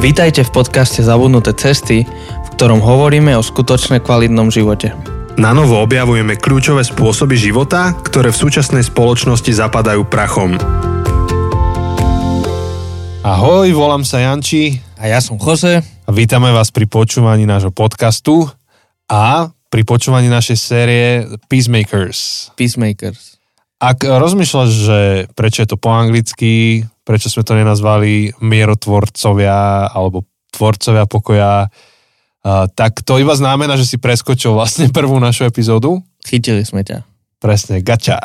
Vítajte v podcaste Zabudnuté cesty, v ktorom hovoríme o skutočne kvalitnom živote. Na novo objavujeme kľúčové spôsoby života, ktoré v súčasnej spoločnosti zapadajú prachom. Ahoj, volám sa Janči A ja som Jose. a vítame vás pri počúvaní nášho podcastu a pri počúvaní našej série Peacemakers. Peacemakers. Ak rozmýšľaš, že prečo je to po anglicky, prečo sme to nenazvali mierotvorcovia alebo tvorcovia pokoja, tak to iba znamená, že si preskočil vlastne prvú našu epizódu. Chytili sme ťa. Presne, gača.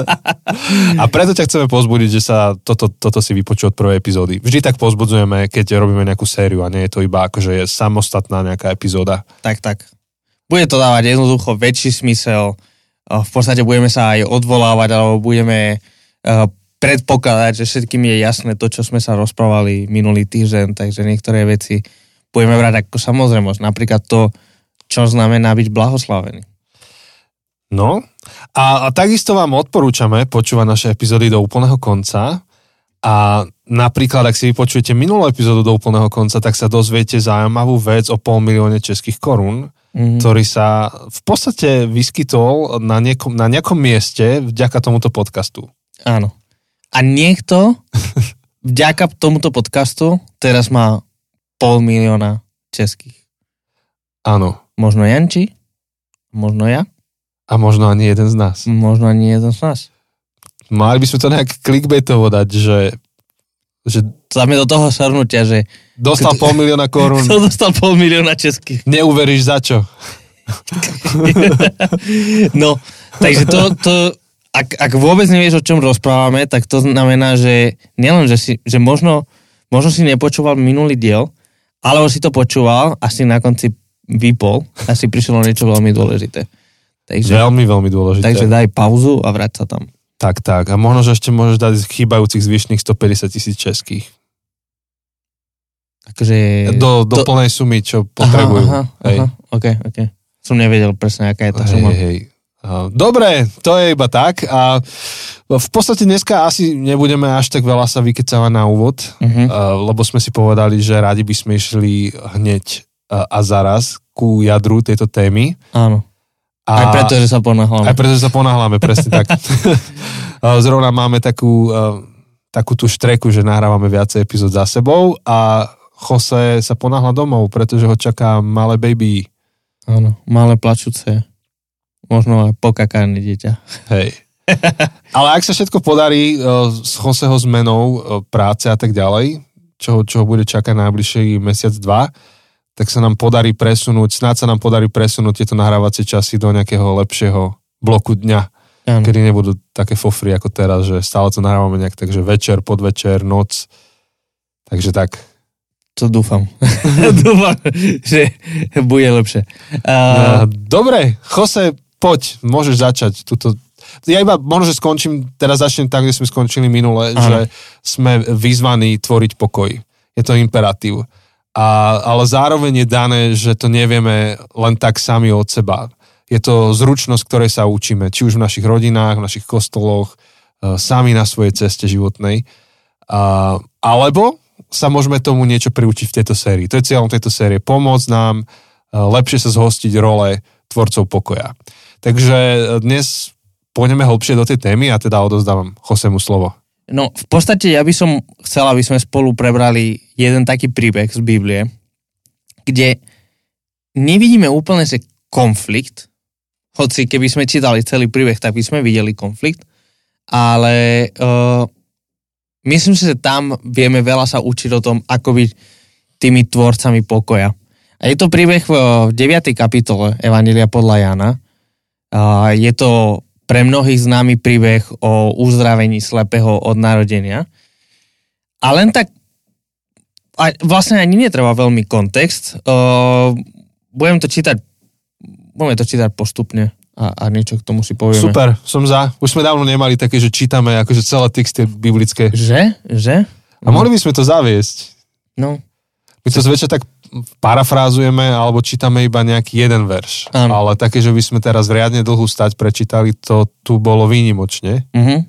a preto ťa chceme pozbudiť, že sa toto, toto si vypočuť od prvej epizódy. Vždy tak pozbudzujeme, keď robíme nejakú sériu a nie je to iba akože je samostatná nejaká epizóda. Tak, tak. Bude to dávať jednoducho väčší smysel. V podstate budeme sa aj odvolávať, alebo budeme uh, predpokladať, že všetkým je jasné to, čo sme sa rozprávali minulý týždeň, takže niektoré veci budeme brať ako samozrejmosť. Napríklad to, čo znamená byť blahoslavený. No a, a takisto vám odporúčame počúvať naše epizódy do úplného konca a napríklad, ak si vypočujete minulú epizódu do úplného konca, tak sa dozviete zaujímavú vec o pol milióne českých korún, Mhm. ktorý sa v podstate vyskytol na, niekom, na nejakom mieste vďaka tomuto podcastu. Áno. A niekto vďaka tomuto podcastu teraz má pol milióna českých. Áno. Možno Janči, možno ja, A možno ani jeden z nás. možno ani jeden z nás. Mali by sme to nejak clickbaitovo dať, že, že Dáme do toho shrnutia, že dostal Kto- pol milióna korún, kto dostal pol milióna českých. neuveríš za čo. No, takže to, to ak, ak vôbec nevieš, o čom rozprávame, tak to znamená, že nielen, že, si, že možno, možno si nepočúval minulý diel, alebo si to počúval a si na konci vypol a si prišiel o niečo veľmi dôležité. Takže, Veľmi, veľmi dôležité. takže daj pauzu a vráť sa tam. Tak, tak. A možno, že ešte môžeš dať chýbajúcich zvyšných 150 tisíc českých. Akože... Do, do to- plnej sumy, čo potrebujú. Aha, aha, Hej. aha, ok, ok. Som nevedel presne, aká je tá Hej, suma. hej, Dobre, to je iba tak. A v podstate dneska asi nebudeme až tak veľa sa vykecávať na úvod, Mhm. a, lebo sme si povedali, že radi by sme išli hneď a, a zaraz ku jadru tejto témy. Áno. A, Aj preto, že sa ponáhľame. Aj preto, že sa ponáhľame, presne tak. A Zrovna máme takú, takú tú štreku, že nahrávame viacej epizód za sebou a Jose sa ponáhľa domov, pretože ho čaká malé baby. Áno, malé plačúce. Možno aj pokakané dieťa. Hej. Ale ak sa všetko podarí uh, s Joseho zmenou uh, práce a tak ďalej, čo, čo bude čakať najbližší mesiac, dva, tak sa nám podarí presunúť, snáď sa nám podarí presunúť tieto nahrávacie časy do nejakého lepšieho bloku dňa, Áno. kedy nebudú také fofry ako teraz, že stále to nahrávame nejak tak, že večer, podvečer, noc. Takže tak. To dúfam. dúfam, že bude lepšie. Uh, Uh, dobre, Jose, poď, môžeš začať túto ja iba možno, že skončím, teraz začnem tak, kde sme skončili minule, Áno. že sme vyzvaní tvoriť pokoj. Je to imperatív. A, ale zároveň je dané, že to nevieme len tak sami od seba. Je to zručnosť, ktorej sa učíme, či už v našich rodinách, v našich kostoloch, e, sami na svojej ceste životnej. A, alebo sa môžeme tomu niečo priučiť v tejto sérii. To je cieľom tejto série. Pomôcť nám e, lepšie sa zhostiť role tvorcov pokoja. Takže e, dnes pôjdeme hlbšie do tej témy a teda odozdávam Josemu slovo. no, v podstate ja by som chcel, aby sme spolu prebrali jeden taký príbeh z Biblie, kde nevidíme úplne, že konflikt, hoci keby sme čítali celý príbeh, tak by sme videli konflikt, ale uh, myslím si, že tam vieme veľa sa učiť o tom, ako byť tými tvorcami pokoja. A je to príbeh v 9. kapitole Evangelia podľa Jana. Je to pre mnohých známy príbeh o uzdravení slepého od narodenia. A len tak, a vlastne ani netreba veľmi kontext. Budem to čítať, budeme to čítať postupne a, a niečo k tomu si povieme. Super, som za. Už sme dávno nemali také, že čítame akože celé texty biblické. Že? Že? A mohli by sme to zaviesť. No, My to zväčša tak parafrázujeme alebo čítame iba nejaký jeden verš. Áno. Ale také, že by sme teraz riadne dlhú stať prečítali, to tu bolo výnimočne. uh-huh.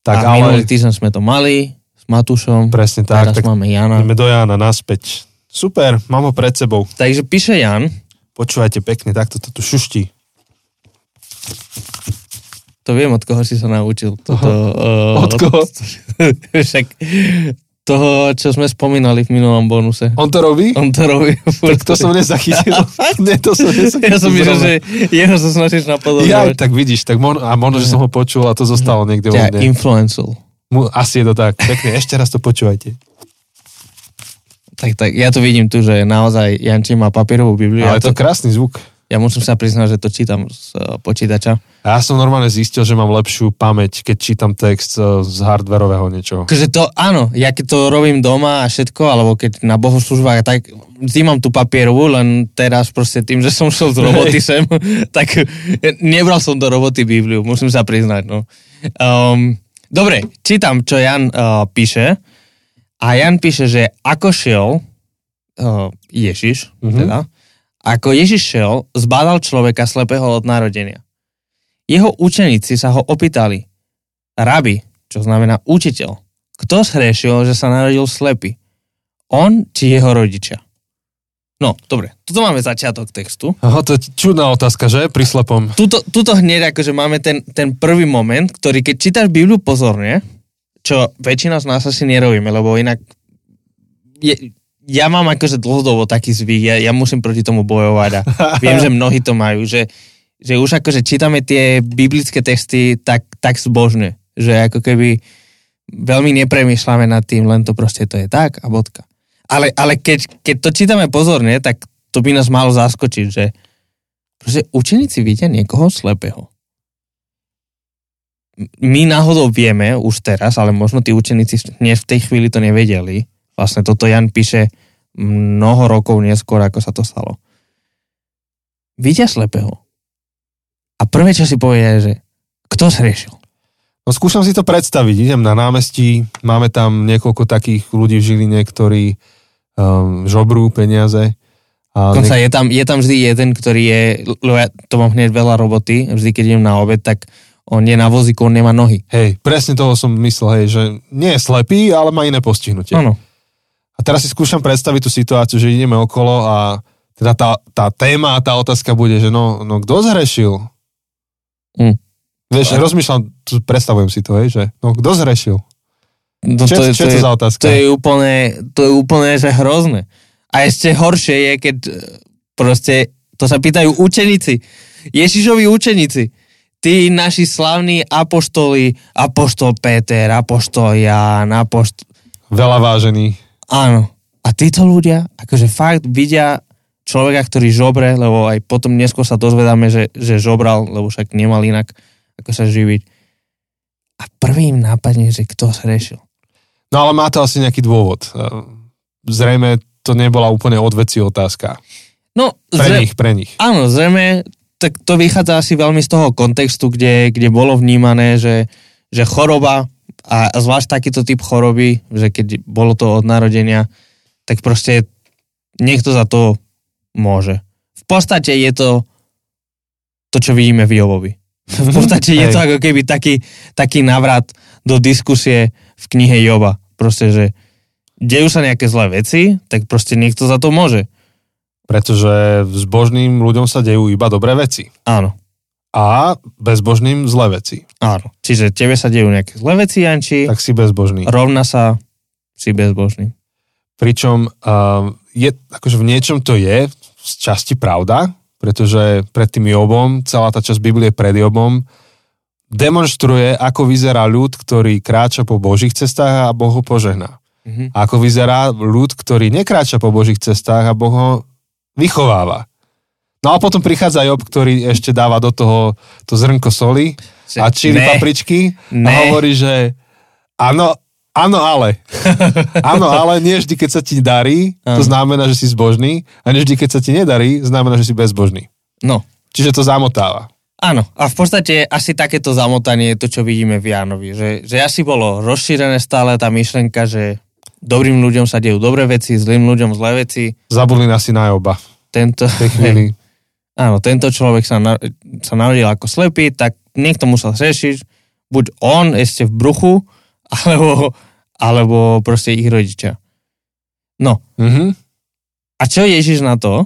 Tak a minulý ale... týždeň sme to mali, s Matúšom. Presne tak. Teraz tak máme Jana. ideme do Jana naspäť. Super, mám ho pred sebou. Takže píše Jan, Počúvajte pekne, takto to tu šuští. to viem, od koho si sa naučil. Toto, uh, Od koho? Však toho, čo sme spomínali v minulom bonuse. On to robí? On to robí. Tak to som nezachytil. Nie, to som nezachytil. Ja som myslel, že jeho sa snažíš Ja, napodobňovať. tak vidíš, tak mon, a možno, že som ho počul a to zostalo niekde vo mne. influencel. Asi je to tak. Pekne, ešte raz to počúvajte. Tak, tak, ja to vidím tu, že naozaj Janči má papierovú Bibliu. Ale Ja, je to to, krásny zvuk. Ja musím sa priznať, že to čítam z uh, počítača. A ja som normálne zistil, že mám lepšiu pamäť, keď čítam text eh, z hardwareového niečoho. Akože to, áno, ja keď to robím doma a všetko, alebo keď na bohoslužbách, tak vždy mám tú papierovú, len teraz proste tým, že som šel z roboty sem, tak nebral som do roboty Bibliu, musím sa priznať, no. Um, dobre, čítam, čo Jan uh, píše. A Jan píše, že ako šiel uh, Ježiš, Mhm. mm-hmm. teda, ako Ježiš šiel, zbádal človeka slepého od narodenia. Jeho učeníci sa ho opýtali, rabi, čo znamená učiteľ, kto zhrešil, že sa narodil slepý? On či jeho rodičia? No, dobre, tuto máme začiatok textu. Aha, to je čudná otázka, že? Pri slepom. Tuto, tuto hneď akože máme ten, ten prvý moment, ktorý keď čítaš Bibliu pozorne, čo väčšina z nás asi nerobíme, lebo inak je, ja mám akože dlhodobo taký zvyk, ja, ja musím proti tomu bojovať a viem, že mnohí to majú, že, že už akože čítame tie biblické texty tak, tak zbožne, že ako keby veľmi nepremýšľame nad tým, len to proste to je tak a bodka. Ale, ale keď, keď to čítame pozorne, tak to by nás malo zaskočiť, že proste učeníci vidia niekoho slepého. My náhodou vieme už teraz, ale možno tí učeníci v tej chvíli to nevedeli. Vlastne toto Jan píše mnoho rokov neskôr, ako sa to stalo. Vidia slepého. A prvé, čo si povedia, je, že kto zriešil? No skúšam si to predstaviť. Idem na námestí, máme tam niekoľko takých ľudí v Žiline, ktorí um, žobrú peniaze. A Dokonca je tam, je tam vždy jeden, ktorý je, lebo ja to mám hneď veľa roboty, vždy keď idem na obed, tak on je na vozíku, on nemá nohy. Hej, presne toho som myslel, hej, že nie je slepý, ale má iné postihnutie. Áno. A teraz si skúšam predstaviť tú situáciu, že ideme okolo a teda tá, tá téma a tá otázka bude, že no, no kto zhrešil? Hm. Vieš, rozmýšľam, tu predstavujem si to, hej, že no kto zhrešil? No, Čo, je- čo je to za otázka? To je úplne, to je úplne, že hrozné. A ešte horšie je, keď e, proste, to sa pýtajú učeníci, Ježišovi učeníci, tí naši slavní apoštoli, apoštol Peter, apoštol Ján, apoštol... Veľa vážený. Áno. A títo ľudia, akože fakt vidia človeka, ktorý žobre, lebo aj potom neskôr sa dozvedáme, že, že žobral, lebo však nemal inak ako sa živiť. A prvý im nápadne, že kto zhrešil. No ale má to asi nejaký dôvod. Ehm, Zrejme to nebola úplne odveci otázka. No, Pre zre- nich, pre nich. Áno, zrejme, tak to vychádza asi veľmi z toho kontextu, kde, kde bolo vnímané, že, že choroba, a zvlášť takýto typ choroby, že keď bolo to od narodenia, tak proste niekto za to môže. V podstate je to to, čo vidíme v Jobovi. V podstate je to ako keby taký, taký navrat do diskusie v knihe Joba. Proste, že dejú sa nejaké zlé veci, tak proste niekto za to môže. Pretože zbožným ľuďom sa dejú iba dobré veci. Áno. A bezbožným zlé veci. Áno. Čiže tebe sa dejú nejaké zlé veci, Janči, Tak si bezbožný. rovna sa si bezbožný. Pričom uh, je, akože v niečom to je z časti pravda, pretože pred tým Jobom, celá tá časť Biblie pred Jobom, demonstruje, ako vyzerá ľud, ktorý kráča po Božích cestách a Boh ho požehná. Mhm. A ako vyzerá ľud, ktorý nekráča po Božích cestách a Boh ho vychováva. No a potom prichádza Job, ktorý ešte dáva do toho to zrnko soli Že- a čili ne, papričky a ne. hovorí, že áno, áno, ale. áno, ale nie vždy, keď sa ti darí, to znamená, že si zbožný a nie vždy, keď sa ti nedarí, znamená, že si bezbožný. No, Čiže to zamotáva. áno. A v podstate asi takéto zamotanie je to, čo vidíme v Jánovi. Že, že asi bolo rozšírené stále tá myšlenka, že dobrým ľuďom sa dejú dobré veci, zlým ľuďom zlé veci. Zabudli asi na Joba Tento, v tej chvíli. áno, tento človek sa, na, sa narodil ako slepý, tak niekto musel riešiť, buď on ešte v bruchu, alebo, alebo proste ich rodičia. No, Mhm. a čo Ježiš na to?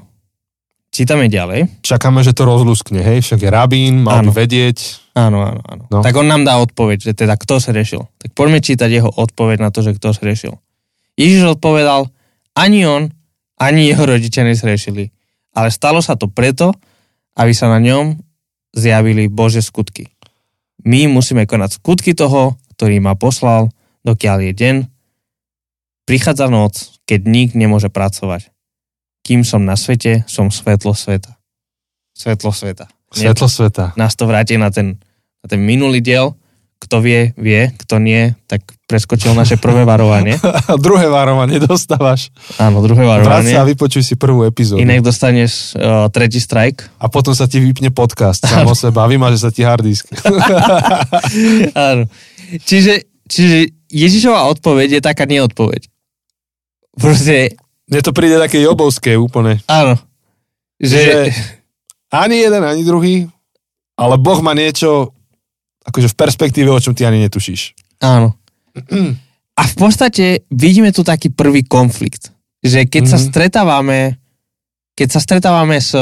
Čítame ďalej. Čakáme, že to rozluskne, hej? Však je rabín, mal Áno. by vedieť. Áno, áno, áno. No. Tak on nám dá odpoveď, že teda kto zhrešil. Tak poďme čítať jeho odpoveď na to, že kto zhrešil. Ježiš odpovedal, ani on, ani jeho rodičia nezhrešili. Ale stalo sa to preto, aby sa na ňom zjavili Bože skutky. My musíme konať skutky toho, ktorý ma poslal, dokiaľ je deň. Prichádza noc, keď nik nemôže pracovať. Kým som na svete, som svetlo sveta. Svetlo sveta. Svetlo sveta. nás to vráti na ten, na ten minulý diel. Kto vie, vie. Kto nie, tak preskočil naše prvé varovanie. A druhé varovanie dostávaš. Áno, druhé Vráť varovanie. sa a vypočuj si prvú epizódu. Inak dostaneš uh, tretí strike. A potom sa ti vypne podcast sám o seba a vymaže sa ti hard disk. Áno. Čiže, čiže Ježišova odpoveď je taká neodpoveď. Proste, Mne to príde také jobovské úplne. áno. Že, Že ani jeden, ani druhý, ale Boh má niečo akože v perspektíve, o čom ty ani netušíš. áno. A v podstate vidíme tu taký prvý konflikt. Že keď sa Mhm. stretávame, keď sa stretávame s,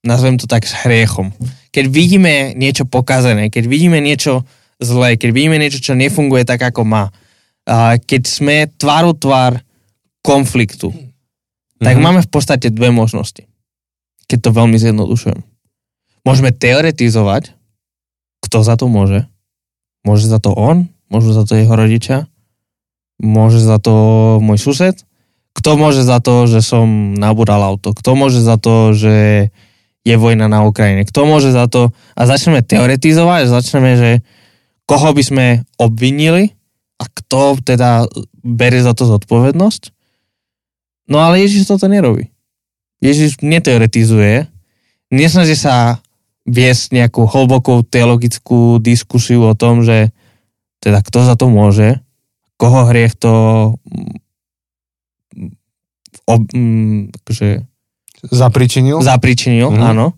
nazvem to tak, s hriechom. Keď vidíme niečo pokazené, keď vidíme niečo zlé, keď vidíme niečo, čo nefunguje tak, ako má. Keď sme tváru tvár konfliktu, tak Mhm. máme v podstate dve možnosti. Keď to veľmi zjednodušujem. Môžeme teoretizovať, kto za to môže. Môže za to on, môžu za to jeho rodičia, môže za to môj sused, kto môže za to, že som nabúral auto, kto môže za to, že je vojna na Ukrajine, kto môže za to a začneme teoretizovať, začneme, že koho by sme obvinili a kto teda berie za to zodpovednosť. No ale Ježiš toto nerobí. Ježiš neteoretizuje, nesnaží sa viesť nejakú hlbokú teologickú diskusiu o tom, že teda kto za to môže, koho hriech to mm, ob, mm, akože Zapričinil? zapričinil, mm-hmm. áno.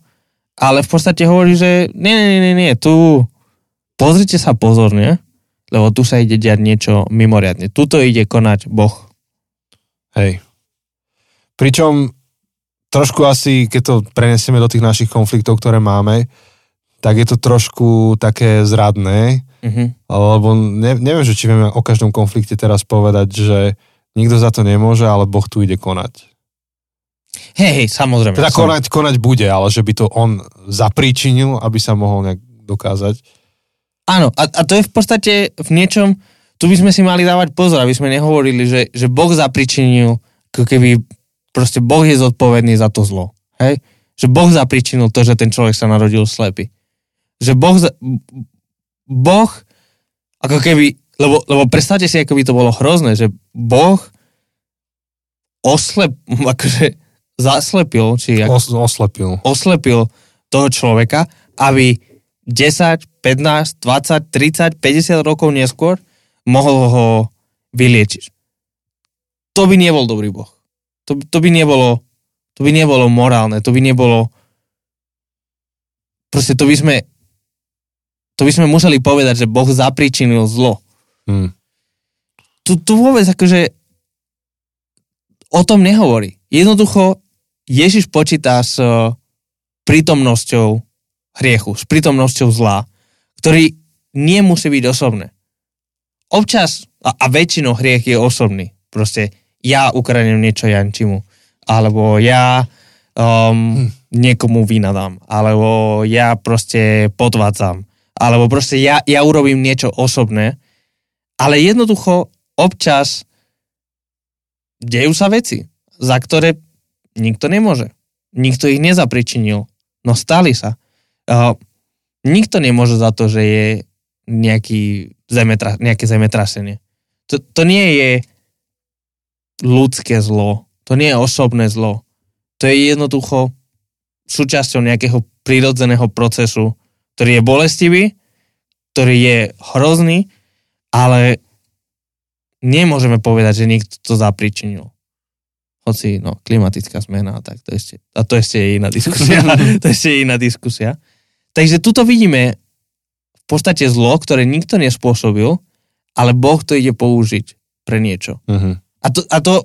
Ale v podstate hovorí, že nie, nie, nie, nie, tu pozrite sa pozorne, lebo tu sa ide diať niečo mimoriadne. Tuto ide konať Boh. Hej. Pričom trošku asi, keď to prenesieme do tých našich konfliktov, ktoré máme, tak je to trošku také zradné, Mhm. lebo ne, neviem, že či vieme o každom konflikte teraz povedať, že nikto za to nemôže, ale Boh tu ide konať. Hej, hej, samozrejme. Teda som- konať, konať bude, ale že by to on zapríčinil, aby sa mohol nejak dokázať. Áno, a, a to je v podstate v niečom, tu by sme si mali dávať pozor, aby sme nehovorili, že, že Boh zapričinil, keby proste Boh je zodpovedný za to zlo. Hej? Že Boh zapričinil to, že ten človek sa narodil slepý. Že Boh, za, Boh ako keby, lebo, lebo predstavte si, ako by to bolo hrozné, že Boh oslep, akože zaslepil, či ako, Os, oslepil. oslepil toho človeka, aby 10, 15, 20, 30, 50 rokov neskôr mohol ho vyliečiť. To by nebol dobrý boh. To, to by nebolo to by nebolo morálne, to by nebolo proste to by sme to by sme museli povedať, že Boh zapričinil zlo. Hm. Tu, tu vôbec akože o tom nehovorí. Jednoducho Ježiš počíta s eh, prítomnosťou hriechu, s prítomnosťou zla, ktorý nie musí byť osobné. Občas, a, a väčšinou hriech je osobný. Proste ja ukradnem niečo Jančimu, alebo ja um, niekomu vynadám, alebo ja proste podvádzam, alebo proste ja, ja urobím niečo osobné, ale jednoducho občas dejú sa veci, za ktoré nikto nemôže. Nikto ich nezapričinil, no stali sa. Uh, nikto nemôže za to, že je nejaký zemetra, nejaké zemetrasenie. To, to nie je ľudské zlo, to nie je osobné zlo. To je jednoducho súčasťou nejakého prírodzeného procesu, ktorý je bolestivý, ktorý je hrozný, ale nemôžeme povedať, že niekto to zapričinil. Hoci, no, klimatická zmena, tak to ešte, a to ešte je iná diskusia. to ešte je iná diskusia. Takže tuto vidíme v podstate zlo, ktoré nikto nespôsobil, ale Boh to ide použiť pre niečo. Uh-huh. A to, a to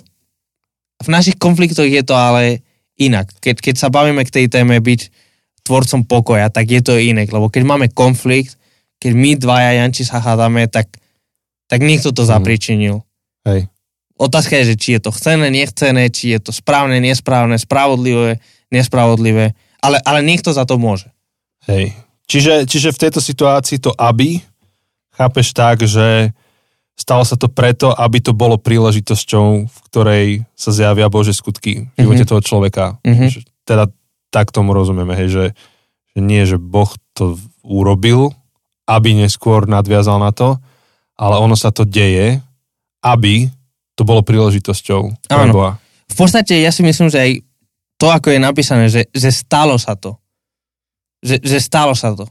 v našich konfliktoch je to ale inak. Keď, keď sa bavíme k tej téme byť tvorcom pokoja, tak je to inak, lebo keď máme konflikt, keď my dvaja Janči sa hádame, tak, tak niekto to Mhm. zapričinil. Hej. Otázka je, že či je to chcené, nechcené, či je to správne, nesprávne, spravodlivé, nespravodlivé, ale, ale niekto za to môže. Hej. Čiže, čiže v tejto situácii to aby chápeš tak, že stalo sa to preto, aby to bolo príležitosťou, v ktorej sa zjavia Bože skutky v živote Mhm. toho človeka. Mhm. Že Teda tak tomu rozumieme, hej, že, že nie, že Boh to urobil, aby neskôr nadviazal na to, ale ono sa to deje, aby to bolo príležitosťou Áno. Boha. V podstate ja si myslím, že aj to, ako je napísané, že, že stalo sa to. Že, že stalo sa to.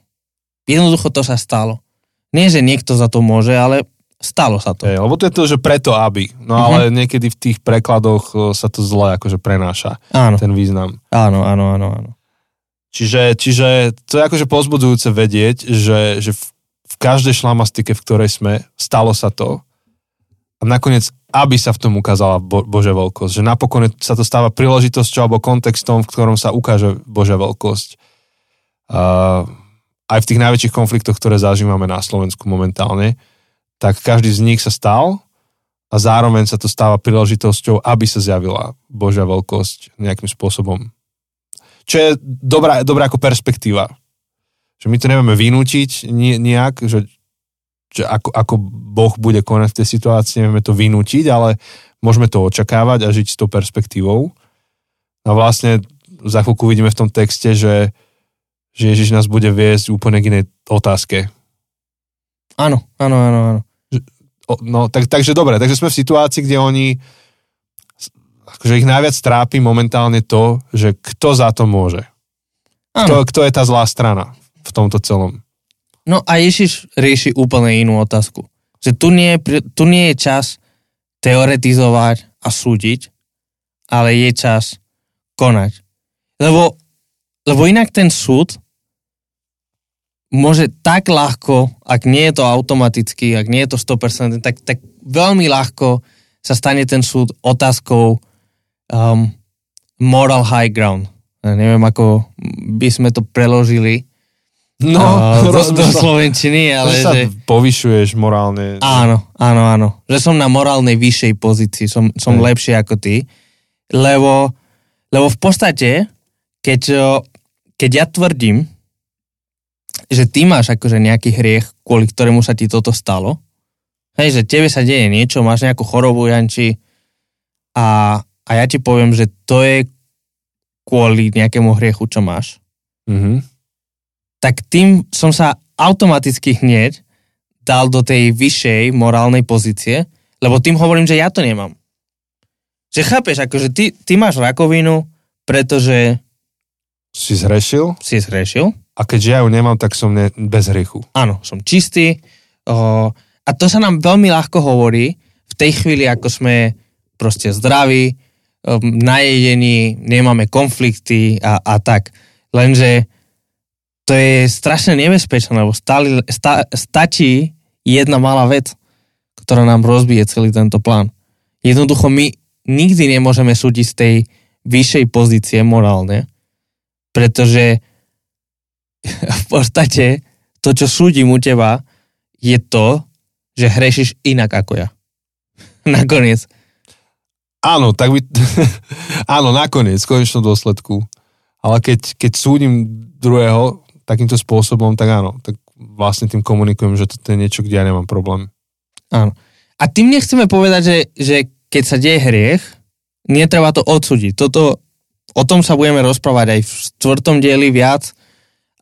Jednoducho to sa stalo. Nie, že niekto za to môže, ale stalo sa to. Hej, lebo to je to, že preto aby. No Mhm. ale niekedy v tých prekladoch e, sa to zle akože prenáša, Áno, ten význam. áno, áno, áno, áno. Čiže, čiže to je akože pozbudzujúce vedieť, že, že v, v každej šlamastike, v ktorej sme, stalo sa to a nakoniec, aby sa v tom ukázala Bo, Božia veľkosť. Že napokon sa to stáva príležitosťou alebo kontextom, v ktorom sa ukáže Božia veľkosť. Uh, aj v tých najväčších konfliktoch, ktoré zažívame na Slovensku momentálne, tak každý z nich sa stal a zároveň sa to stáva príležitosťou, aby sa zjavila Božia veľkosť nejakým spôsobom čo je dobrá, dobrá ako perspektíva. Že my to nevieme vynútiť nejak, že, že ako, ako Boh bude konať v tej situácii, nevieme to vynútiť, ale môžeme to očakávať a žiť s tou perspektívou. A vlastne za chvíľku vidíme v tom texte, že, že Ježiš nás bude viesť úplne k inej otázke. Áno, áno, áno, áno. No, tak, takže dobre, takže sme v situácii, kde oni akože ich najviac trápi momentálne to, že kto za to môže. Kto, kto je tá zlá strana v tomto celom? No a Ježiš rieši úplne inú otázku. Že tu nie, tu nie je čas teoretizovať a súdiť, ale je čas konať. Lebo, lebo inak ten súd môže tak ľahko, ak nie je to automaticky, ak nie je to 100%, tak, tak veľmi ľahko sa stane ten súd otázkou um, moral high ground. Ja neviem, ako by sme to preložili No, uh, do, do. Slovenčiny, ale že sa že... povyšuješ morálne. Áno, áno, áno. Že som na morálnej vyššej pozícii, som, som Hej. lepšie ako ty, lebo, lebo v podstate, keď, keď ja tvrdím, že ty máš akože nejaký hriech, kvôli ktorému sa ti toto stalo, hej, že tebe sa deje niečo, máš nejakú chorobu, Janči, a, a ja ti poviem, že to je kvôli nejakému hriechu, čo máš, Mhm. tak tým som sa automaticky hneď dal do tej vyššej morálnej pozície, lebo tým hovorím, že ja to nemám. Že chápeš, akože ty, ty máš rakovinu, pretože Si zhrešil si zhrešil. A keďže ja ju nemám, tak som ne, bez hriechu. Áno, som čistý. O, a to sa nám veľmi ľahko hovorí v tej chvíli, ako sme proste zdraví, najedení, nemáme konflikty a, a tak. Lenže to je strašne nebezpečné, lebo stali, sta, stačí jedna malá vec, ktorá nám rozbije celý tento plán. Jednoducho my nikdy nemôžeme súdiť z tej vyššej pozície morálne, pretože v podstate to, čo súdim u teba, je to, že hrešiš inak ako ja. Nakoniec. Áno, tak by... Áno, nakoniec, v konečnom dôsledku. Ale keď, keď súdim druhého takýmto spôsobom, tak áno, tak vlastne tým komunikujem, že toto je niečo, kde ja nemám problém. Áno. A tým nechceme povedať, že, že keď sa deje hriech, netreba to odsúdiť. Toto, o tom sa budeme rozprávať aj v štvrtom dieli viac.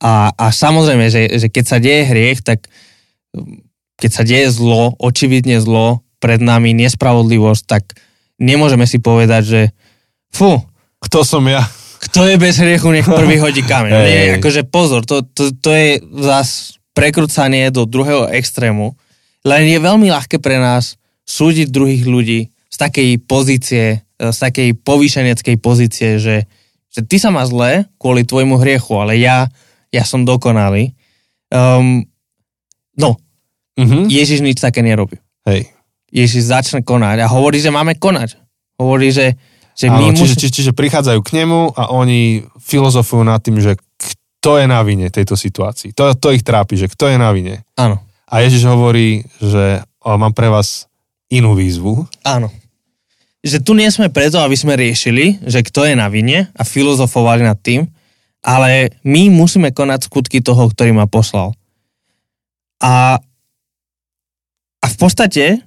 A, a samozrejme, že, že keď sa deje hriech, tak um, keď sa deje zlo, očividne zlo pred nami, nespravodlivosť, tak nemôžeme si povedať, že fú, Kto som ja? kto je bez hriechu, nech prvý hodí kameň. Hej, Nie, akože pozor, to, to, to je zas prekrúcanie do druhého extrému. Len je veľmi ľahké pre nás súdiť druhých ľudí z takej pozície, e, z takej povýšeneckej pozície, že, že ty sa má zle kvôli tvojmu hriechu, ale ja, ja som dokonalý. Um, no, Mhm. Ježiš nič také nerobí. Hej. Ježiš začne konať a hovorí, že máme konať. Hovorí, že, že my Áno, čiže, musí... čiže, čiže prichádzajú k nemu a oni filozofujú nad tým, že kto je na vine tejto situácii. To, to ich trápi, že kto je na vine. Áno, A Ježiš hovorí, že o, mám pre vás inú výzvu. áno. Že tu nie sme preto, aby sme riešili, že kto je na vine a filozofovali nad tým, ale my musíme konať skutky toho, ktorý ma poslal. A, a v podstate,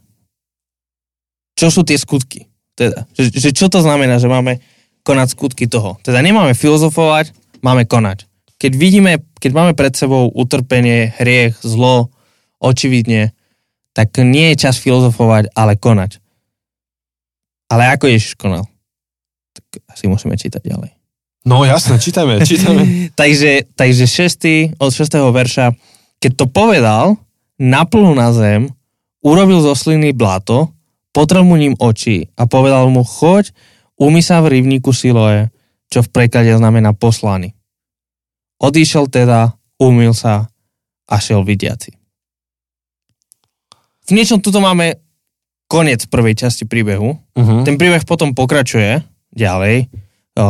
čo sú tie skutky? Teda, že, že čo to znamená, že máme konať skutky toho? Teda nemáme filozofovať, máme konať. Keď vidíme, keď máme pred sebou utrpenie, hriech, zlo, očividne, tak nie je čas filozofovať, ale konať. Ale ako Ježiš konal? Tak asi musíme čítať ďalej. No jasné, čítame, čítame. takže, takže 6. od 6. verša, keď to povedal, naplnul na zem, urobil zo sliny blato, potrel mu ním oči a povedal mu, choď, umy sa v rybníku Siloe, čo v preklade znamená poslany. Odišiel teda, umil sa a šiel vidiaci. V niečom tuto máme koniec prvej časti príbehu. Uh-huh. Ten príbeh potom pokračuje ďalej,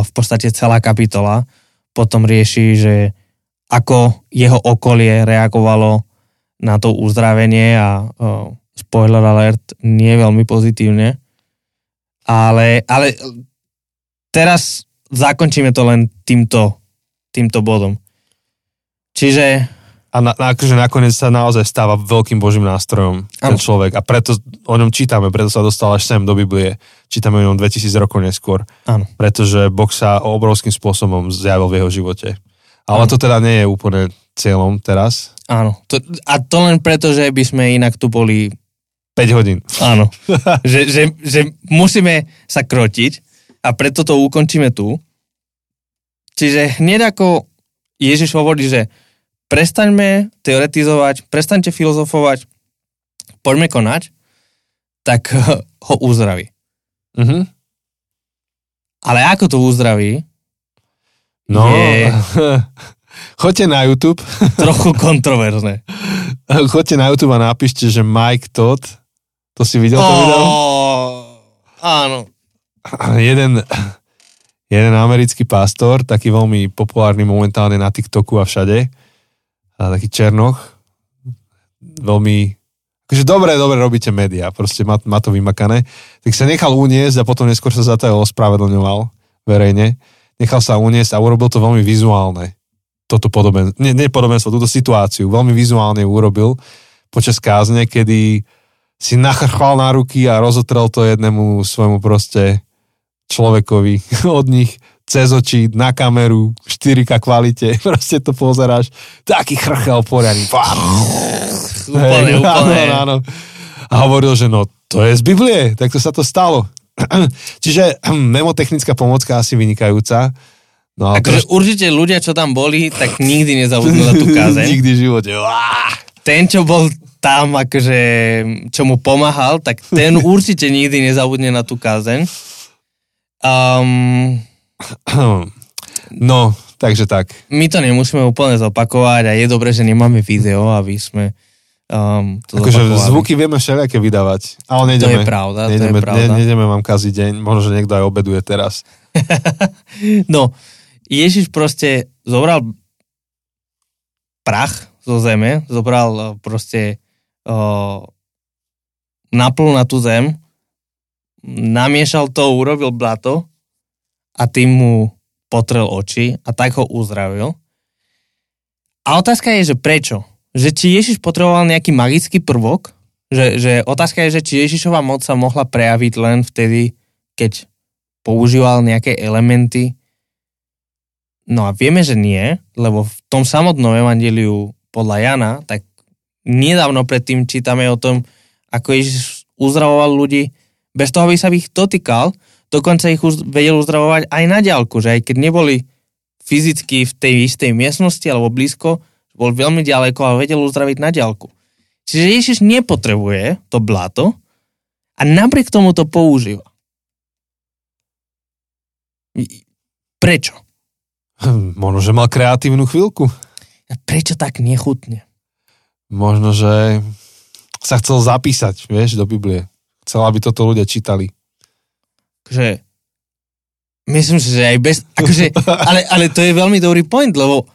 v podstate celá kapitola potom rieši, že ako jeho okolie reagovalo na to uzdravenie a spoiler alert, nie veľmi pozitívne. Ale, ale teraz zakončíme to len týmto, týmto bodom. Čiže A na, akože nakoniec sa naozaj stáva veľkým božím nástrojom ten Áno. človek a preto o ňom čítame, preto sa dostal až sem do Biblie. Čítame o ňom 2000 rokov neskôr, áno, pretože Boh sa obrovským spôsobom zjavil v jeho živote. Ale Áno. to teda nie je úplne cieľom teraz. áno. To, a to len preto, že by sme inak tu boli 5 hodín. Áno. že, že, že musíme sa krotiť a preto to ukončíme tu. Čiže hneď ako Ježiš hovorí, že prestaňme teoretizovať, prestaňte filozofovať, poďme konať, tak ho uzdraví. Uh-huh. Ale ako to uzdraví, No, Je. choďte na YouTube, trochu kontroverzné. choďte na YouTube a napíšte, že Mike Todd, to si videl to video? Oh, áno. jeden, jeden americký pastor, taký veľmi populárny momentálne na TikToku a všade, a taký Černoch, veľmi, akože dobre, dobre robíte médiá, proste má, má to vymakané, tak sa nechal uniesť a potom neskôr sa za to ospravedlňoval verejne, nechal sa uniesť a urobil to veľmi vizuálne, toto podobenstvo, nie, nie podobenstvo, túto situáciu, veľmi vizuálne urobil počas kázne, kedy si nachrchval na ruky a rozotrel to jednému svojmu proste človekovi od nich cez oči, na kameru, 4K kvalite, proste to pozeráš, taký chrchel poriadny. Úplne, Hej, úplne. Áno, áno. A hovoril, že no, to je z Biblie, tak to sa to stalo. Čiže memotechnická pomocka asi vynikajúca. No, Akože určite ľudia, čo tam boli, tak nikdy nezabudnú na tú kázeň. Nikdy v živote. Uá! ten, čo bol tam, akože, čo mu pomáhal, tak ten určite nikdy nezabudne na tú kázeň. Um, No, takže tak. my to nemusíme úplne zopakovať a je dobré, že nemáme video, aby sme um, to Akože zvuky vieme všelijaké vydávať, ale To nejdeme. je pravda, to je nejdeme, pravda. Ne, nejdeme vám každý deň, možno, že niekto aj obeduje teraz. No, Ježiš proste zobral prach zo zeme, zobral uh, proste uh, naplul na tú zem, namiešal to, urobil blato a tým mu potrel oči a tak ho uzdravil. A otázka je, že prečo? Že či Ježiš potreboval nejaký magický prvok? Že, že otázka je, že či Ježišova moc sa mohla prejaviť len vtedy, keď používal nejaké elementy. No a vieme, že nie, lebo v tom samotnom evaneliu podľa Jana, tak nedávno predtým čítame o tom, ako Ježiš uzdravoval ľudí bez toho, aby sa ich dotýkal, dokonca ich uz- vedel uzdravovať aj na diálku, že aj keď neboli fyzicky v tej istej miestnosti alebo blízko, bol veľmi ďaleko a vedel uzdraviť na diálku. Čiže Ježiš nepotrebuje to blato a napriek tomu to používa. Prečo? Hm, Možno, že mal kreatívnu chvíľku. Prečo tak nechutne? Možno, že sa chcel zapísať, vieš, do Biblie. Chcel, aby toto ľudia čítali. Že myslím si, že aj bez... Akože, ale, ale to je veľmi dobrý point, lebo,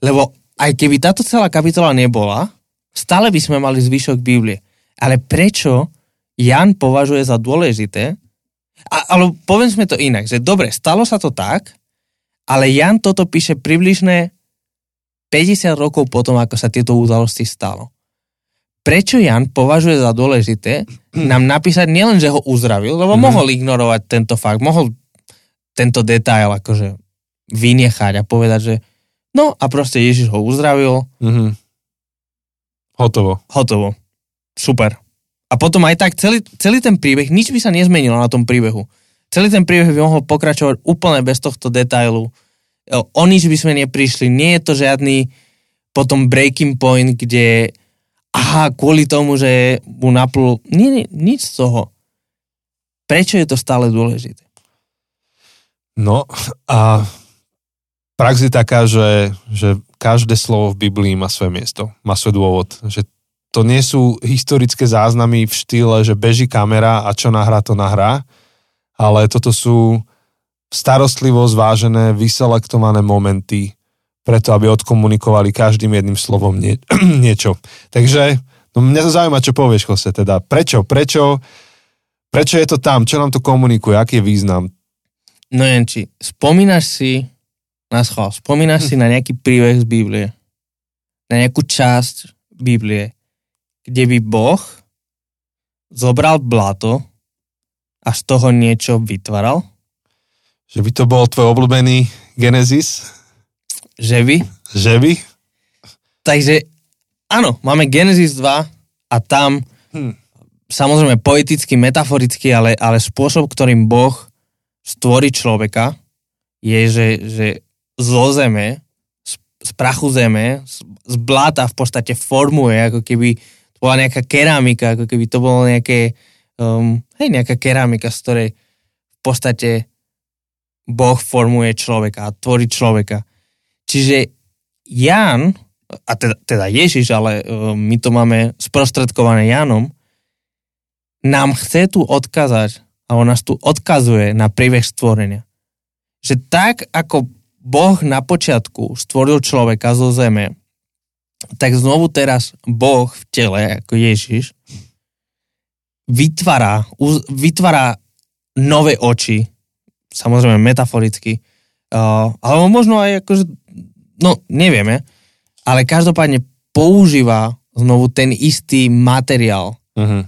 lebo aj keby táto celá kapitola nebola, stále by sme mali zvyšok Biblie. Ale prečo Jan považuje za dôležité, a, ale povedzme to inak, že dobre, stalo sa to tak, ale Jan toto píše približne 50 rokov potom, ako sa tieto udalosti stalo. Prečo Jan považuje za dôležité nám napísať nielen, že ho uzdravil, lebo mm-hmm. mohol ignorovať tento fakt, mohol tento detail akože vynechať a povedať, že no a proste Ježiš ho uzdravil. Mm-hmm. Hotovo. Hotovo. Super. A potom aj tak celý, celý ten príbeh, nič by sa nezmenilo na tom príbehu. Celý ten príbeh by mohol pokračovať úplne bez tohto detailu. O nič by sme neprišli. Nie je to žiadny potom breaking point, kde aha, kvôli tomu, že mu naplul. Nie, nie, nič z toho. Prečo je to stále dôležité? No a prax je taká, že, že každé slovo v Biblii má svoje miesto, má svoj dôvod. Že to nie sú historické záznamy v štýle, že beží kamera a čo nahrá, to nahrá, ale toto sú starostlivo zvážené, vyselektované momenty, preto aby odkomunikovali každým jedným slovom nie, niečo. Takže no mňa to zaujíma, čo povieš, Jose, teda prečo, prečo, prečo je to tam, čo nám to komunikuje, aký je význam? No Jenči, spomínaš si na schvál, spomínaš hm. si na nejaký príbeh z Biblie, na nejakú časť Biblie, kde by Boh zobral blato a z toho niečo vytváral? Že by to bol tvoj obľúbený Genesis? Že by? Že by? Takže áno, máme Genesis 2 a tam hm. samozrejme poeticky, metaforicky, ale, ale spôsob, ktorým Boh stvorí človeka, je, že, že zo zeme, z, z prachu zeme, z, z bláta v podstate formuje, ako keby to bola nejaká keramika, ako keby to bolo nejaké, um, hej, nejaká keramika, z ktorej v podstate Boh formuje človeka a tvorí človeka. Čiže Ján, a teda, teda Ježiš, ale uh, my to máme sprostredkované Jánom, nám chce tu odkazať, a on nás tu odkazuje na príbeh stvorenia. Že tak, ako Boh na počiatku stvoril človeka zo zeme, tak znovu teraz Boh v tele, ako Ježiš, vytvára, vytvára nové oči, samozrejme metaforicky, uh, alebo možno aj akože no nevieme, ale každopádne používa znovu ten istý materiál. Uh-huh.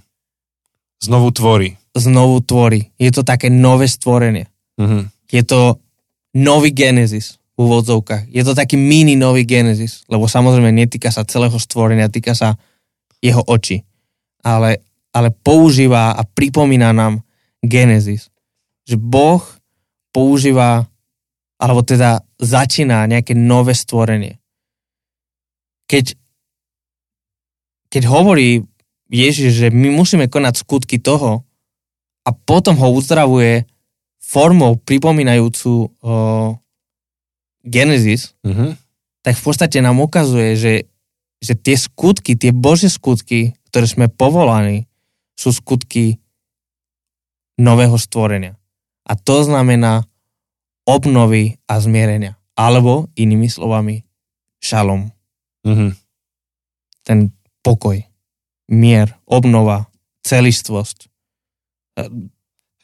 Znovu tvorí. Znovu tvorí. Je to také nové stvorenie. Uh-huh. Je to nový Genesis v úvodzovkách. Je to taký mini nový Genesis, lebo samozrejme netýka sa celého stvorenia, týka sa jeho očí. Ale, ale používa a pripomína nám Genesis. Že Boh používa alebo teda začína nejaké nové stvorenie. Keď, keď hovorí Ježiš, že my musíme konať skutky toho a potom ho uzdravuje formou pripomínajúcu o, Genesis, mm-hmm. tak v podstate nám ukazuje, že, že tie skutky, tie Božie skutky, ktoré sme povolaní, sú skutky nového stvorenia. A to znamená obnovy a zmierenia. Alebo inými slovami šalom. Mm-hmm. Ten pokoj, mier, obnova, celistvosť.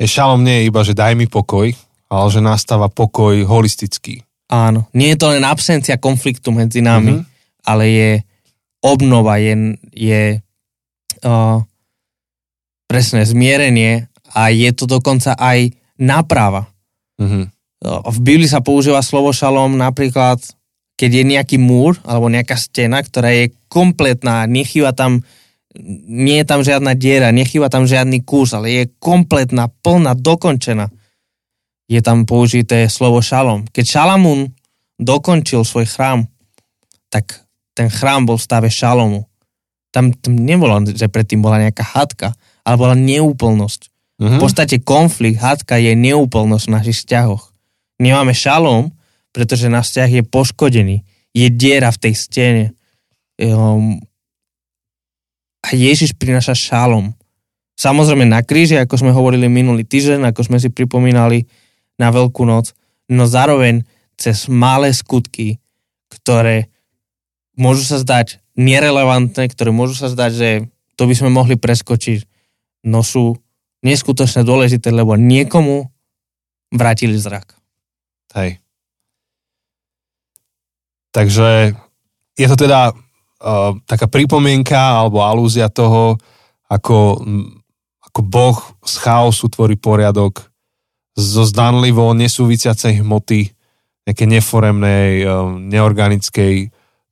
Je šalom nie je iba, že daj mi pokoj, ale že nastáva pokoj holistický. Áno, nie je to len absencia konfliktu medzi nami, mm-hmm. ale je obnova, je, je uh, presne zmierenie a je to dokonca aj náprava. Mm-hmm. V Biblii sa používa slovo šalom napríklad, keď je nejaký múr alebo nejaká stena, ktorá je kompletná, nechýba tam, nie je tam žiadna diera, nechýba tam žiadny kus, ale je kompletná, plná, dokončená. Je tam použité slovo šalom. Keď Šalamún dokončil svoj chrám, tak ten chrám bol v stave šalomu. Tam, tam nebolo, že predtým bola nejaká hadka, ale bola neúplnosť. Mm-hmm. V podstate konflikt, hádka je neúplnosť v našich vzťahoch nemáme šalom, pretože náš vzťah je poškodený. Je diera v tej stene. Um, a Ježiš prináša šalom. Samozrejme na kríži, ako sme hovorili minulý týždeň, ako sme si pripomínali na Veľkú noc, no zároveň cez malé skutky, ktoré môžu sa zdať nerelevantné, ktoré môžu sa zdať, že to by sme mohli preskočiť, no sú neskutočne dôležité, lebo niekomu vrátili zrak. Hej. Takže je to teda uh, taká pripomienka alebo alúzia toho, ako, ako Boh z chaosu tvorí poriadok zo zdanlivo nesúvisiacej hmoty, nejaké neforemnej, uh, neorganickej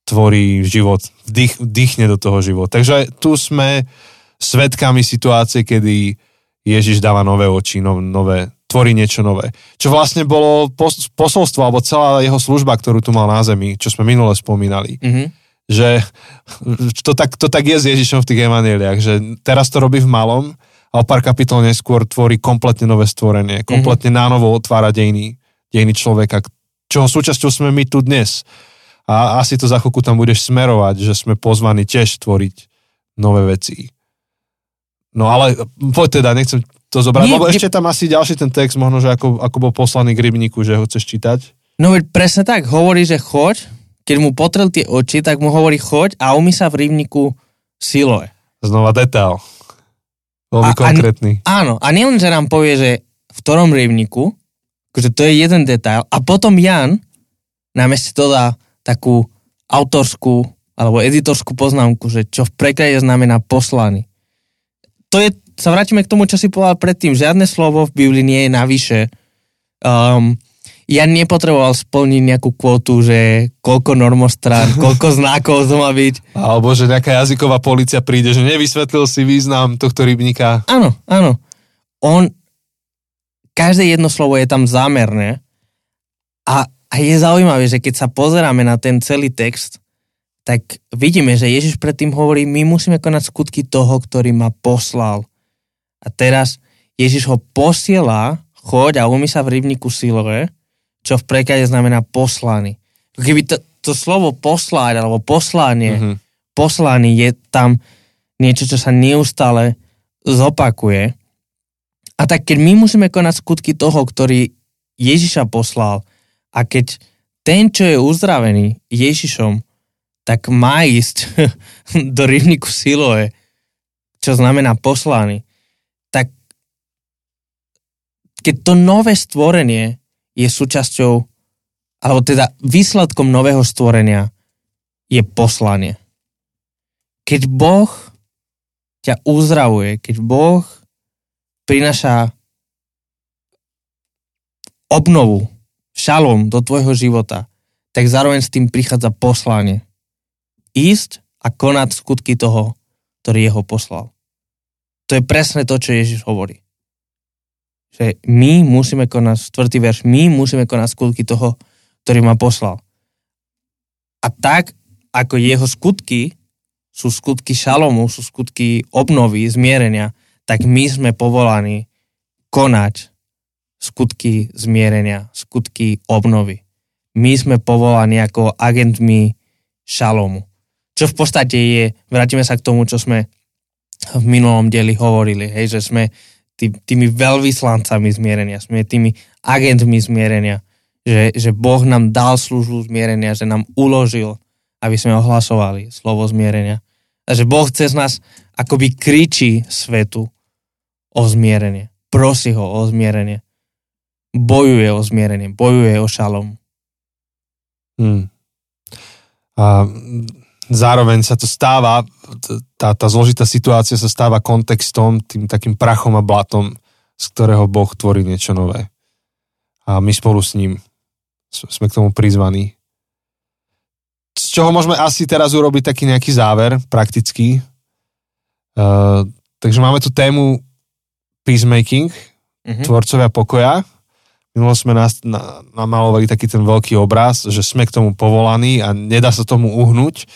tvorí život, vdych, vdychne do toho život. Takže tu sme svetkami situácie, kedy Ježiš dáva nové oči, no, nové, tvorí niečo nové. Čo vlastne bolo pos, posolstvo, alebo celá jeho služba, ktorú tu mal na zemi, čo sme minule spomínali. Mm-hmm. Že to tak, to tak je s Ježišom v tých evaneliách, že teraz to robí v malom a o pár kapitol neskôr tvorí kompletne nové stvorenie, mhm. kompletne mm-hmm. nánovo otvára dejiny, dejiny človeka, čoho súčasťou sme my tu dnes. A asi to za chvíľku tam budeš smerovať, že sme pozvaní tiež tvoriť nové veci. No ale poď teda, nechcem to zobrať, nie, lebo nie, ešte tam asi ďalší ten text, možno, že ako, ako bol poslaný k rybníku, že ho chceš čítať. No veď presne tak, hovorí, že choď, keď mu potrel tie oči, tak mu hovorí choď a umí sa v rybníku Siloe. Znova detail. Veľmi konkrétny. A, áno, a nielen, že nám povie, že v ktorom rybníku, akože to je jeden detail, a potom Jan nám ešte to dá takú autorskú alebo editorskú poznámku, že čo v preklade znamená poslaný to je, sa vrátime k tomu, čo si povedal predtým. Žiadne slovo v Biblii nie je navyše. Um, ja nepotreboval splniť nejakú kvotu, že koľko normostrán, koľko znakov to má byť. Alebo že nejaká jazyková policia príde, že nevysvetlil si význam tohto rybníka. Áno, áno. On, každé jedno slovo je tam zámerné a, a je zaujímavé, že keď sa pozeráme na ten celý text, tak vidíme, že Ježiš predtým hovorí, my musíme konať skutky toho, ktorý ma poslal. A teraz Ježiš ho posiela, choď a umí sa v rybníku Siloe, čo v preklade znamená poslaný. Keby to, to slovo poslať alebo poslanie, mm-hmm. poslaný je tam niečo, čo sa neustále zopakuje. A tak keď my musíme konať skutky toho, ktorý Ježiša poslal a keď ten, čo je uzdravený Ježišom, tak má ísť do rybníku Siloe, čo znamená poslaný, tak keď to nové stvorenie je súčasťou, alebo teda výsledkom nového stvorenia je poslanie. Keď Boh ťa uzdravuje, keď Boh prinaša obnovu, šalom do tvojho života, tak zároveň s tým prichádza poslanie ísť a konať skutky toho, ktorý jeho poslal. To je presne to, čo Ježiš hovorí. Že my musíme konať, štvrtý verš, my musíme konať skutky toho, ktorý ma poslal. A tak, ako jeho skutky sú skutky šalomu, sú skutky obnovy, zmierenia, tak my sme povolaní konať skutky zmierenia, skutky obnovy. My sme povolaní ako agentmi šalomu. Čo v podstate je, vrátime sa k tomu, čo sme v minulom dieli hovorili, hej, že sme tý, tými veľvyslancami zmierenia, tými agentmi zmierenia, že, že Boh nám dal službu zmierenia, že nám uložil, aby sme ohlasovali slovo zmierenia. A že Boh cez nás akoby kričí svetu o zmierenie. Prosí ho o zmierenie. Bojuje o zmierenie, bojuje o šalom. Hmm. A zároveň sa to stáva, tá, tá zložitá situácia sa stáva kontextom, tým takým prachom a blatom, z ktorého Boh tvorí niečo nové. A my spolu s ním sme k tomu prizvaní. Z čoho môžeme asi teraz urobiť taký nejaký záver, praktický. Uh, takže máme tu tému peacemaking, mm-hmm. tvorcovia pokoja. Minulo sme nás, na, namalovali taký ten veľký obraz, že sme k tomu povolaní a nedá sa tomu uhnúť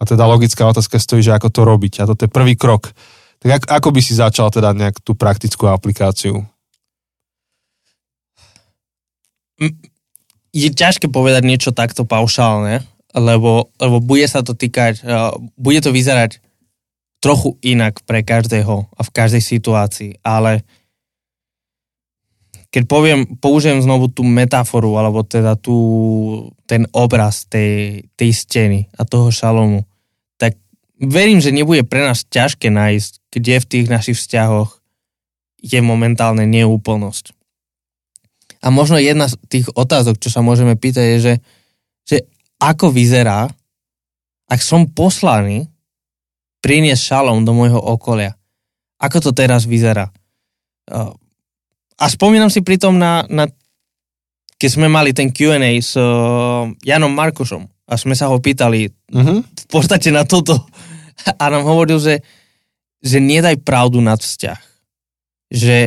a teda logická otázka stojí, že ako to robiť. A toto je prvý krok. Tak ako by si začal teda nejak tú praktickú aplikáciu? Je ťažké povedať niečo takto paušálne, lebo, lebo bude sa to týkať, uh, bude to vyzerať trochu inak pre každého a v každej situácii, ale keď poviem, použijem znovu tú metaforu, alebo teda tú, ten obraz tej, tej steny a toho šalomu, verím, že nebude pre nás ťažké nájsť, kde v tých našich vzťahoch je momentálne neúplnosť. A možno jedna z tých otázok, čo sa môžeme pýtať, je, že, že ako vyzerá, ak som poslaný priniesť šalom do môjho okolia. Ako to teraz vyzerá? A spomínam si pritom na, na keď sme mali ten Q&A s Janom Markušom a sme sa ho pýtali uh-huh. v podstate na toto a nám hovoril, že, že nedaj pravdu nad vzťah. Že,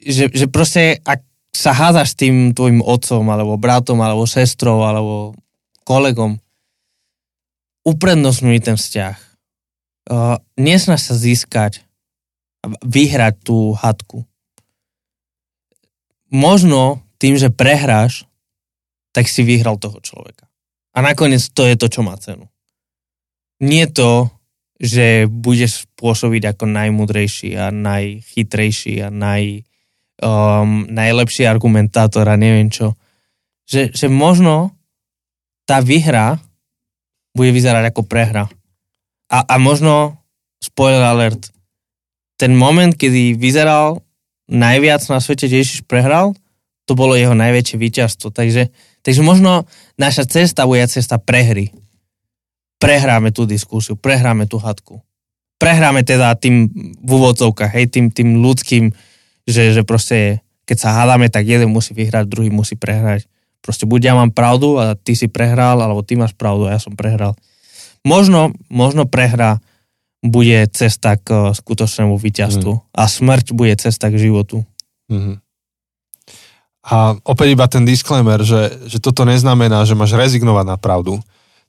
že, že proste ak sa hádaš s tým tvojim otcom, alebo bratom, alebo sestrou, alebo kolegom, uprednostňuj ten vzťah. Uh, nesnaž sa získať, vyhrať tú hadku. Možno tým, že prehráš, tak si vyhral toho človeka. A nakoniec to je to, čo má cenu. Nie to, že budeš pôsobiť ako najmudrejší a najchytrejší a naj, um, najlepší argumentátor a neviem čo. Že, že možno tá výhra bude vyzerať ako prehra. A, a možno, spoiler alert, ten moment, kedy vyzeral najviac na svete, že Ježiš prehral, to bolo jeho najväčšie víťazstvo. Takže, takže možno naša cesta bude cesta prehry. Prehráme tú diskusiu, prehráme tú hadku. Prehráme teda tým v úvodzovkách, hej, tým, tým ľudským, že, že proste keď sa hádame, tak jeden musí vyhrať, druhý musí prehrať. Proste buď ja mám pravdu a ty si prehral, alebo ty máš pravdu a ja som prehral. Možno, možno prehra bude cesta k skutočnému víťazstvu mm. a smrť bude cesta k životu. Mm. A opäť iba ten disclaimer, že, že toto neznamená, že máš rezignovať na pravdu.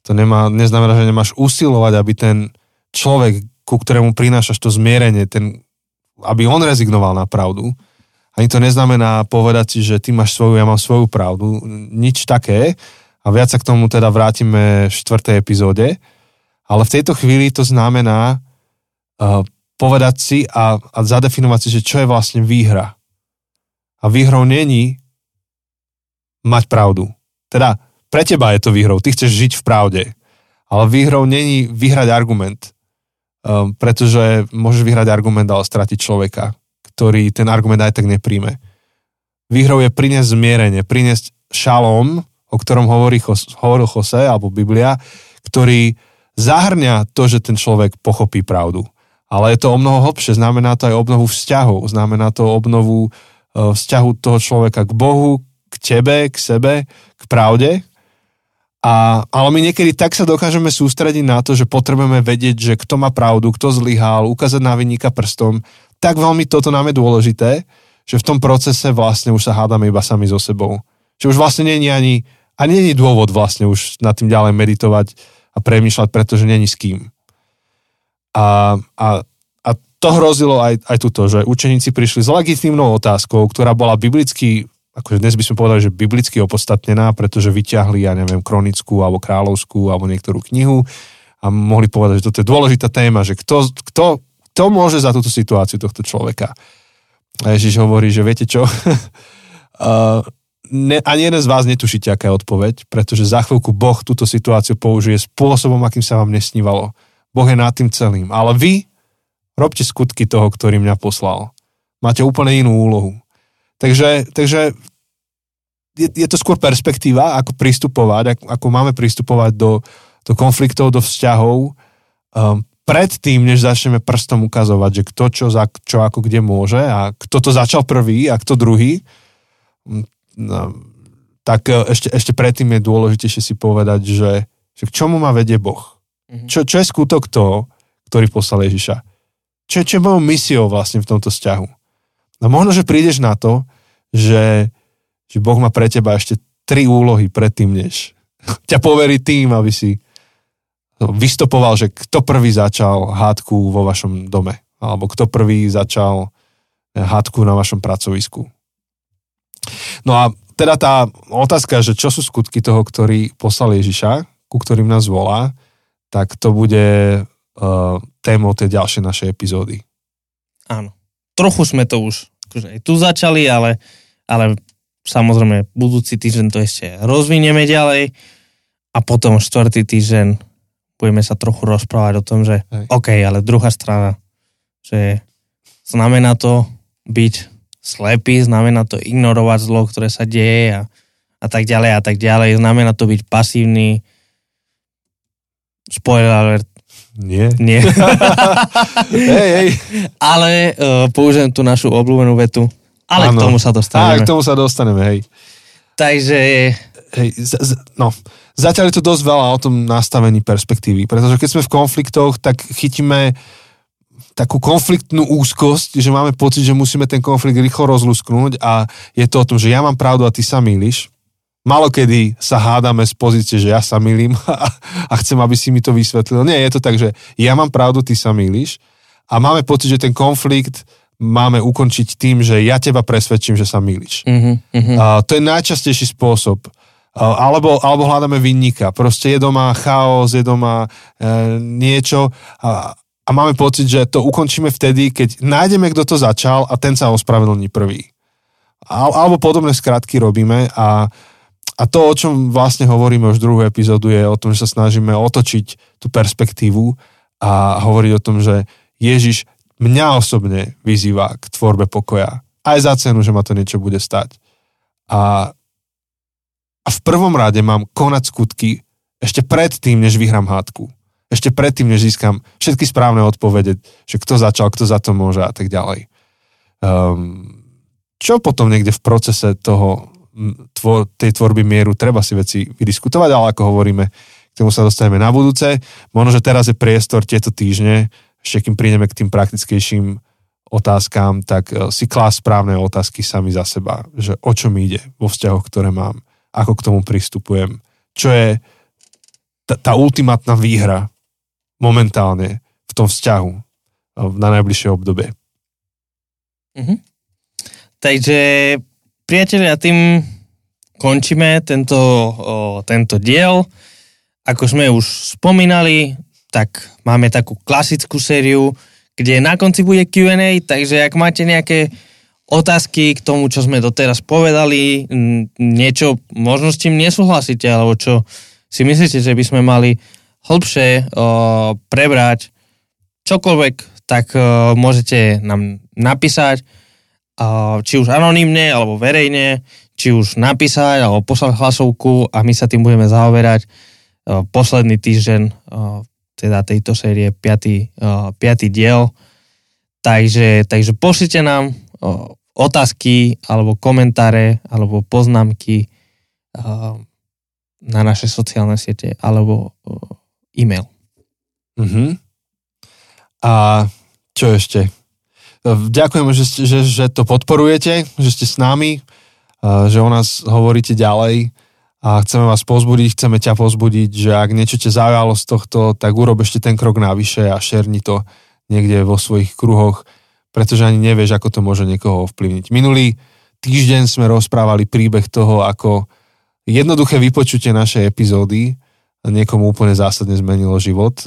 To nemá, neznamená, že nemáš usilovať, aby ten človek, ku ktorému prinášaš to zmierenie, ten, aby on rezignoval na pravdu. Ani to neznamená povedať si, že ty máš svoju, ja mám svoju pravdu. Nič také. A viac sa k tomu teda vrátime v štvrtej epizóde. Ale v tejto chvíli to znamená uh, povedať si a, a zadefinovať si, že čo je vlastne výhra. A výhrou není mať pravdu. Teda pre teba je to výhrou, ty chceš žiť v pravde. Ale výhrou není vyhrať argument. Um, pretože môžeš vyhrať argument, ale stratiť človeka ktorý ten argument aj tak nepríjme. Výhrou je priniesť zmierenie, priniesť šalom, o ktorom hovorí, hovoril Jose alebo Biblia, ktorý zahrňa to, že ten človek pochopí pravdu. Ale je to o mnoho hlbšie, znamená to aj obnovu vzťahov, znamená to obnovu e, vzťahu toho človeka k Bohu, k tebe, k sebe, k pravde. A, ale my niekedy tak sa dokážeme sústrediť na to, že potrebujeme vedieť, že kto má pravdu, kto zlyhal, ukázať na vyníka prstom, tak veľmi toto nám je dôležité, že v tom procese vlastne už sa hádame iba sami so sebou. Že už vlastne není ani, ani není dôvod vlastne už nad tým ďalej meditovať a premýšľať, pretože není s kým. A, a, a to hrozilo aj, aj tuto, že učeníci prišli s legitímnou otázkou, ktorá bola biblicky, akože dnes by sme povedali, že biblicky opodstatnená, pretože vyťahli, ja neviem, kronickú alebo kráľovskú alebo niektorú knihu a mohli povedať, že toto je dôležitá téma, že kto, kto kto môže za túto situáciu tohto človeka? A Ježiš hovorí, že viete čo? uh, ne, ani jeden z vás netušíte, aká je odpoveď, pretože za chvíľku Boh túto situáciu použije spôsobom, akým sa vám nesnívalo. Boh je nad tým celým. Ale vy robte skutky toho, ktorý mňa poslal. Máte úplne inú úlohu. Takže, takže je, je to skôr perspektíva, ako pristupovať, ako, ako máme pristupovať do, do konfliktov, do vzťahov. Um, predtým, než začneme prstom ukazovať, že kto čo, za, čo ako kde môže a kto to začal prvý a kto druhý, no, tak e, ešte, ešte predtým je dôležitejšie si povedať, že, že k čomu ma vedie Boh. Mm-hmm. Čo, čo je skutok toho, ktorý poslal Ježiša? Čo, čo je mojou misiou vlastne v tomto vzťahu? No možno, že prídeš na to, že, že Boh má pre teba ešte tri úlohy predtým, než ťa poverí tým, aby si vystopoval, že kto prvý začal hádku vo vašom dome, alebo kto prvý začal hádku na vašom pracovisku. No a teda tá otázka, že čo sú skutky toho, ktorý poslal Ježiša, ku ktorým nás volá, tak to bude uh, témou tej ďalšej našej epizódy. Áno. Trochu sme to už akože aj tu začali, ale, ale samozrejme budúci týždeň to ešte rozvinieme ďalej a potom štvrtý týždeň budeme sa trochu rozprávať o tom, že Hej. OK, ale druhá strana, že znamená to byť slepý, znamená to ignorovať zlo, ktoré sa deje a, a tak ďalej a tak ďalej, znamená to byť pasívny. Spoiler alert. Nie. Nie. hej, hej. Ale uh, použijem tú našu obľúbenú vetu. Ale ano. k tomu sa dostaneme. Aj, k tomu sa dostaneme, hej. Takže... Hej, z, z, no, zatiaľ je to dosť veľa o tom nastavení perspektívy, pretože keď sme v konfliktoch, tak chytíme takú konfliktnú úzkosť, že máme pocit, že musíme ten konflikt rýchlo rozlusknúť a je to o tom, že ja mám pravdu a ty sa milíš. Malokedy sa hádame z pozície, že ja sa milím a chcem, aby si mi to vysvetlil. Nie, je to tak, že ja mám pravdu, ty sa milíš a máme pocit, že ten konflikt máme ukončiť tým, že ja teba presvedčím, že sa milíš. Mm-hmm. A to je najčastejší spôsob. Alebo, alebo hľadáme vinníka. Proste je doma chaos, je doma e, niečo a, a máme pocit, že to ukončíme vtedy, keď nájdeme, kto to začal a ten sa ospravedlní prvý. Alebo podobné skratky robíme a, a to, o čom vlastne hovoríme už druhú epizódu, je o tom, že sa snažíme otočiť tú perspektívu a hovoriť o tom, že Ježiš mňa osobne vyzýva k tvorbe pokoja. Aj za cenu, že ma to niečo bude stať. A, a v prvom rade mám konať skutky ešte predtým, než vyhrám hádku ešte predtým, než získam všetky správne odpovede, že kto začal, kto za to môže a tak ďalej. Um, čo potom niekde v procese toho, tvo, tej tvorby mieru treba si veci vydiskutovať, ale ako hovoríme, k tomu sa dostaneme na budúce. Možno, že teraz je priestor tieto týždne, ešte kým prídeme k tým praktickejším otázkám, tak e, si klás správne otázky sami za seba, že o čo ide vo vzťahoch, ktoré mám, ako k tomu pristupujem, čo je tá, tá ultimátna výhra momentálne v tom vzťahu na najbližšie obdobie. Mm-hmm. Takže priatelia, tým končíme tento, o, tento diel. Ako sme už spomínali, tak máme takú klasickú sériu, kde na konci bude Q&A, takže ak máte nejaké otázky k tomu, čo sme doteraz povedali, niečo, možno s tým nesúhlasíte, alebo čo si myslíte, že by sme mali hlbšie uh, prebrať čokoľvek, tak uh, môžete nám napísať, či už anonymne alebo verejne, či už napísať alebo poslať hlasovku a my sa tým budeme zaoberať uh, posledný týždeň uh, teda tejto série, piatý, uh, piatý diel. Takže, takže pošlite nám otázky alebo komentáre alebo poznámky na naše sociálne siete alebo e-mail. Uh-huh. A čo ešte? Ďakujem, že, že, že to podporujete, že ste s nami, že o nás hovoríte ďalej a chceme vás pozbudiť, chceme ťa pozbudiť, že ak niečo ťa zaujalo z tohto, tak urob ešte ten krok navyše a šerni to niekde vo svojich kruhoch, pretože ani nevieš, ako to môže niekoho ovplyvniť. Minulý týždeň sme rozprávali príbeh toho, ako jednoduché vypočutie našej epizódy niekomu úplne zásadne zmenilo život.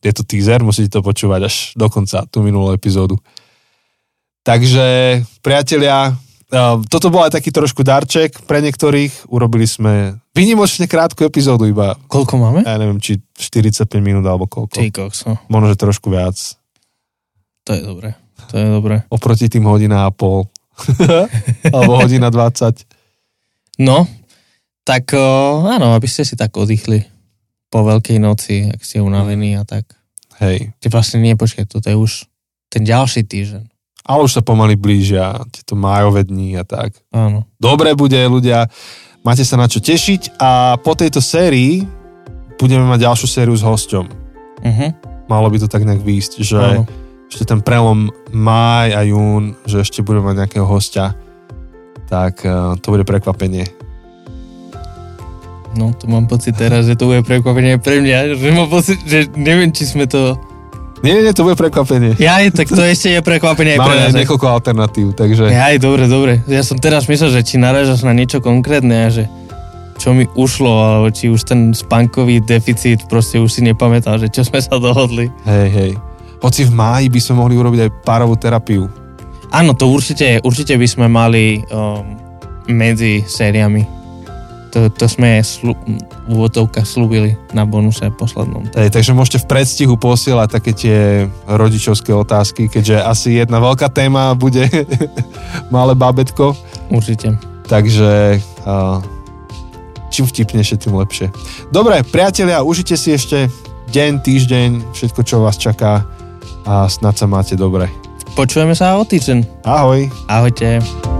Je to teaser, musíte to počúvať až do konca, tú minulú epizódu. Takže, priatelia, toto bol aj taký trošku darček pre niektorých. Urobili sme vynimočne krátku epizódu iba. Koľko máme? Ja neviem, či 45 minút alebo koľko. No. Možno, že trošku viac. To je dobré. To je dobré. Oproti tým hodina a pol. alebo hodina 20. No, tak áno, aby ste si tak oddychli po veľkej noci, ak ste unavení a tak. Hej. Ty vlastne nie, počkaj, toto je už ten ďalší týždeň. Ale už sa pomaly blížia tieto májové dní a tak. Áno. Dobre bude, ľudia. Máte sa na čo tešiť a po tejto sérii budeme mať ďalšiu sériu s hosťom. Uh-huh. Malo by to tak nejak výjsť, že Áno. ešte ten prelom máj a jún, že ešte budeme mať nejakého hostia, tak uh, to bude prekvapenie. No, to mám pocit teraz, že to bude prekvapenie pre mňa, že mám pocit, že neviem, či sme to... Nie, nie, to bude prekvapenie. Ja, tak to ešte je prekvapenie aj Máme pre nás. Máme niekoľko alternatív, takže... Ja, dobre, dobre. Ja som teraz myslel, že či narážaš na niečo konkrétne a že čo mi ušlo, alebo či už ten spánkový deficit, proste už si nepamätal, že čo sme sa dohodli. Hej, hej. Hoci v máji by sme mohli urobiť aj párovú terapiu. Áno, to určite, určite by sme mali um, medzi sériami. To, to sme slu, v slúbili na bonuse poslednom. Hej, takže môžete v predstihu posielať také tie rodičovské otázky, keďže asi jedna veľká téma bude malé bábetko. Určite. Takže čím vtipnejšie, tým lepšie. Dobre, priatelia, užite si ešte deň, týždeň, všetko, čo vás čaká a snad sa máte dobre. Počujeme sa o týždeň. Ahoj. Ahojte.